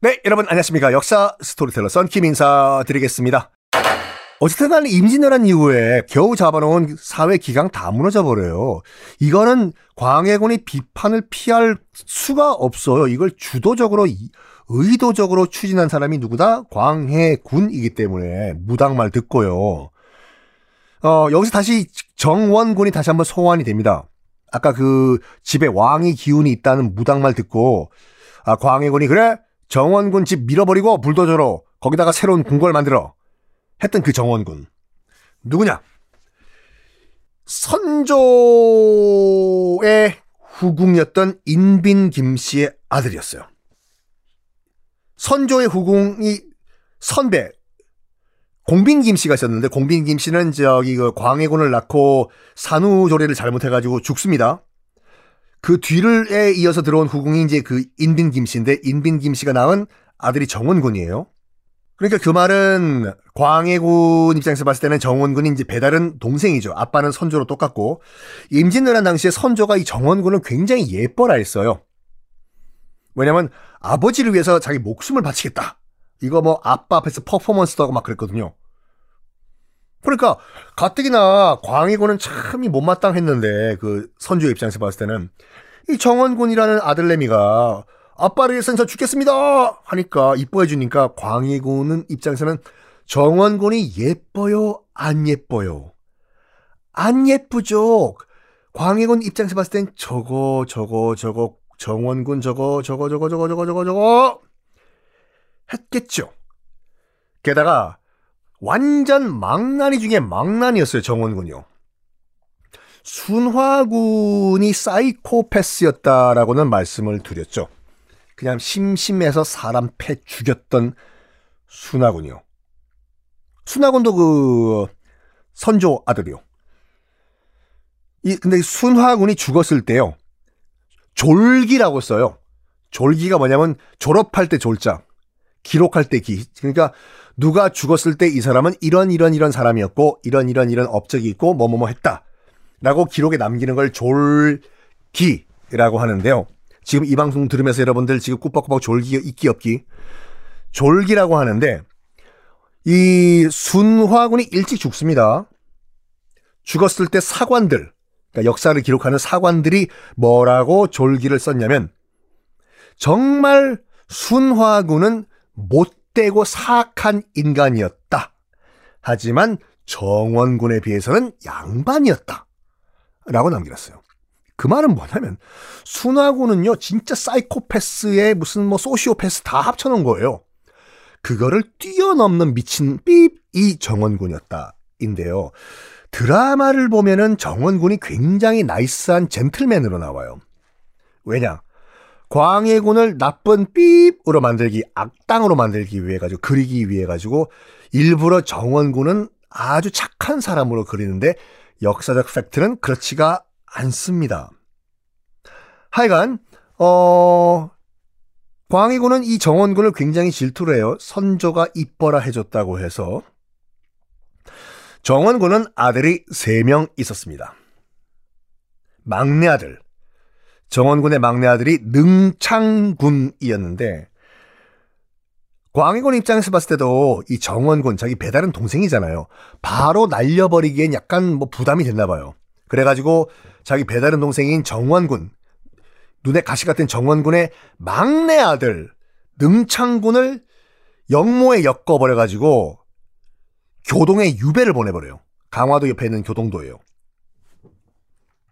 네, 여러분 안녕하십니까. 역사 스토리텔러 썬킴 인사드리겠습니다. 어쨌든 간에 임진왜란 이후에 겨우 잡아놓은 사회 기강 다 무너져 버려요. 이거는 광해군이 비판을 피할 수가 없어요. 이걸 주도적으로 의도적으로 추진한 사람이 누구다? 광해군이기 때문에 무당말 듣고요. 어, 여기서 다시 정원군이 다시 한번 소환이 됩니다. 아까 그 집에 왕의 기운이 있다는 무당말 듣고 아, 광해군이 그래? 정원군 집 밀어버리고 불도저로 거기다가 새로운 궁궐 만들어 했던 그 정원군 누구냐? 선조의 후궁이었던 인빈 김씨의 아들이었어요. 선조의 후궁이 선배 공빈 김씨가 있었는데 공빈 김씨는 저기 그 광해군을 낳고 산후조리를 잘못해가지고 죽습니다. 그 뒤를에 이어서 들어온 후궁이 이제 그 인빈 김씨인데 인빈 김씨가 낳은 아들이 정원군이에요. 그러니까 그 말은 광해군 입장에서 봤을 때는 정원군이 이제 배달은 동생이죠. 아빠는 선조로 똑같고 임진왜란 당시에 선조가 이 정원군을 굉장히 예뻐라 했어요. 왜냐면 아버지를 위해서 자기 목숨을 바치겠다. 이거 뭐 아빠 앞에서 퍼포먼스도 하고 막 그랬거든요. 그러니까 가뜩이나 광희군은 참이 못마땅했는데 그 선조 입장에서 봤을 때는 이 정원군이라는 아들내미가 아빠를 위해서 죽겠습니다 하니까 이뻐해 주니까 광희군은 입장에서는 정원군이 예뻐요? 안 예뻐요? 안 예쁘죠. 광희군 입장에서 봤을 땐 저거 저거 저거 정원군 저거 저거 저거 저거 저거 저거 저거 했겠죠. 게다가 완전 망나니 중에 망나니였어요, 정원군요. 순화군이 사이코패스였다라고는 말씀을 드렸죠. 그냥 심심해서 사람 패 죽였던 순화군이요. 순화군도 그 선조 아들이요. 이 근데 순화군이 죽었을 때요. 졸기라고 써요. 졸기가 뭐냐면 졸업할 때 졸자. 기록할 때 기. 그러니까 누가 죽었을 때 이 사람은 이런 이런 이런 사람이었고 이런 이런 이런 업적이 있고 뭐뭐뭐 했다. 라고 기록에 남기는 걸 졸기라고 하는데요. 지금 이 방송 들으면서 여러분들 지금 꾸벅꾸벅 졸기 있기 없기 졸기라고 하는데 이 순화군이 일찍 죽습니다. 죽었을 때 사관들 그러니까 역사를 기록하는 사관들이 뭐라고 졸기를 썼냐면 정말 순화군은 못되고 사악한 인간이었다. 하지만 정원군에 비해서는 양반이었다. 라고 남겨놨어요. 그 말은 뭐냐면 순화군은요 진짜 사이코패스에 무슨 뭐 소시오패스 다 합쳐놓은 거예요. 그거를 뛰어넘는 미친 삐이 정원군이었다. 인데요. 드라마를 보면은 정원군이 굉장히 나이스한 젠틀맨으로 나와요. 왜냐? 광해군을 나쁜 삐으로 만들기, 악당으로 만들기 위해 가지고 그리기 위해 가지고 일부러 정원군은 아주 착한 사람으로 그리는데 역사적 팩트는 그렇지가 않습니다. 하여간 어 광해군은 이 정원군을 굉장히 질투를 해요. 선조가 이뻐라 해줬다고 해서 정원군은 아들이 3명 있었습니다. 막내 아들 정원군의 막내 아들이 능창군이었는데 광해군 입장에서 봤을 때도 이 정원군 자기 배달은 동생이잖아요. 바로 날려버리기엔 약간 뭐 부담이 됐나 봐요. 그래가지고 자기 배달은 동생인 정원군 눈에 가시 같은 정원군의 막내 아들 능창군을 영모에 엮어버려가지고 교동에 유배를 보내버려요. 강화도 옆에 있는 교동도예요.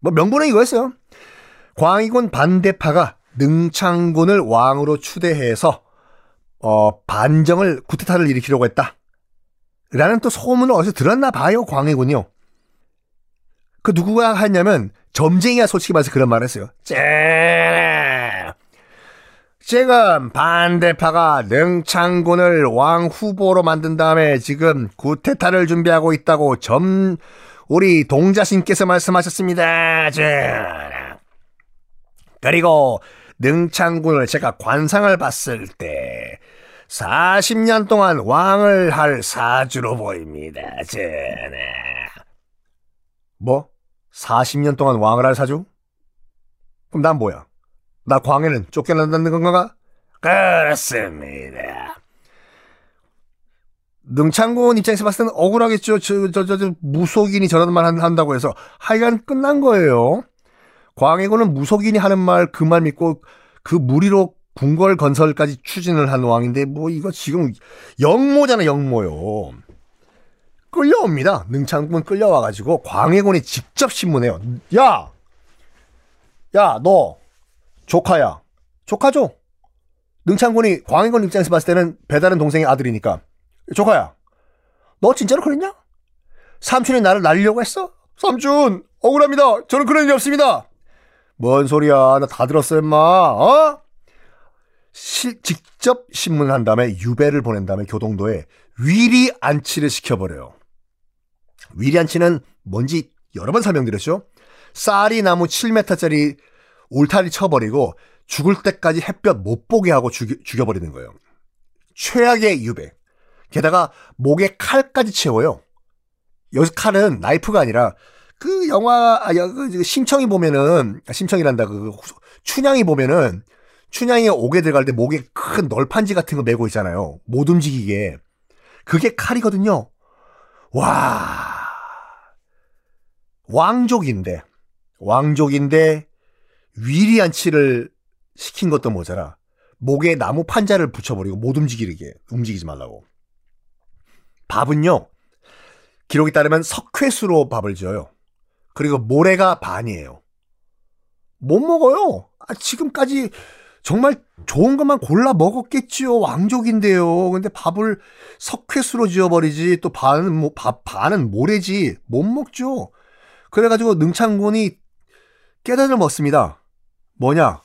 뭐 명분은 이거였어요. 광희군 반대파가 능창군을 왕으로 추대해서 어, 반정을 구태타를 일으키려고 했다. 라는 또 소문을 어디서 들었나 봐요, 광해군이요. 그 누구가 했냐면 점쟁이가 솔직히 말해서 그런 말을 했어요. 쟤 지금 반대파가 능창군을 왕 후보로 만든 다음에 지금 구태타를 준비하고 있다고 점 우리 동자신께서 말씀하셨습니다. 쟤 그리고 능창군을 제가 관상을 봤을 때 40년 동안 왕을 할 사주로 보입니다. 저는 뭐? 40년 동안 왕을 할 사주? 그럼 난 뭐야? 나 광해는 쫓겨난다는 건가? 그렇습니다. 능창군 입장에서 봤을 때는 억울하겠죠. 저, 저, 저, 저 무속인이 저런 말 한다고 해서 하여간 끝난 거예요. 광해군은 무속인이 하는 말 그 말 믿고 그 무리로 궁궐 건설까지 추진을 한 왕인데 뭐 이거 지금 영모잖아 영모요. 끌려옵니다. 능창군 끌려와 가지고 광해군이 직접 신문해요. 야, 야, 너 조카야. 조카죠? 능창군이 광해군 입장에서 봤을 때는 배다른 동생의 아들이니까 조카야. 너 진짜로 그랬냐? 삼촌이 나를 날리려고 했어? 삼촌 억울합니다. 저는 그런 일이 없습니다. 뭔 소리야? 나 다 들었어, 임마. 어? 시, 직접 신문을 한 다음에 유배를 보낸 다음에 교동도에 위리 안치를 시켜버려요. 위리 안치는 뭔지 여러 번 설명드렸죠? 쌀이 나무 7m짜리 울타리 쳐버리고 죽을 때까지 햇볕 못 보게 하고 죽여, 죽여버리는 거예요. 최악의 유배. 게다가 목에 칼까지 채워요. 여기서 칼은 나이프가 아니라 그 영화 아, 그 심청이 보면은 아, 심청이란다 그 춘향이 보면은 춘향이 옥에 들어갈 때 목에 큰 널판지 같은 거 메고 있잖아요. 못 움직이게. 그게 칼이거든요. 와. 왕족인데, 왕족인데, 위리안치를 시킨 것도 모자라. 목에 나무 판자를 붙여버리고 못 움직이게, 움직이지 말라고. 밥은요, 기록에 따르면 석회수로 밥을 지어요. 그리고 모래가 반이에요. 못 먹어요. 아, 지금까지 정말 좋은 것만 골라 먹었겠지요. 왕족인데요. 근데 밥을 석회수로 지어버리지 또 반은 뭐, 밥 반은 모래지 못 먹죠. 그래가지고 능창군이 깨달을 먹습니다. 뭐냐?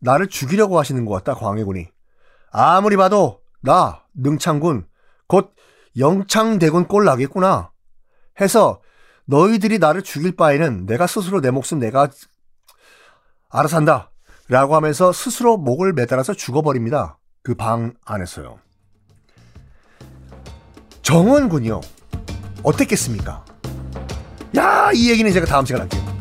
나를 죽이려고 하시는 것 같다 광해군이. 아무리 봐도 나 능창군 곧 영창대군 꼴 나겠구나. 해서 너희들이 나를 죽일 바에는 내가 스스로 내 목숨 내가 알아서 한다. 라고 하면서 스스로 목을 매달아서 죽어버립니다. 그 방 안에서요. 정원군요. 어땠겠습니까? 야, 이 얘기는 제가 다음 시간에 할게요.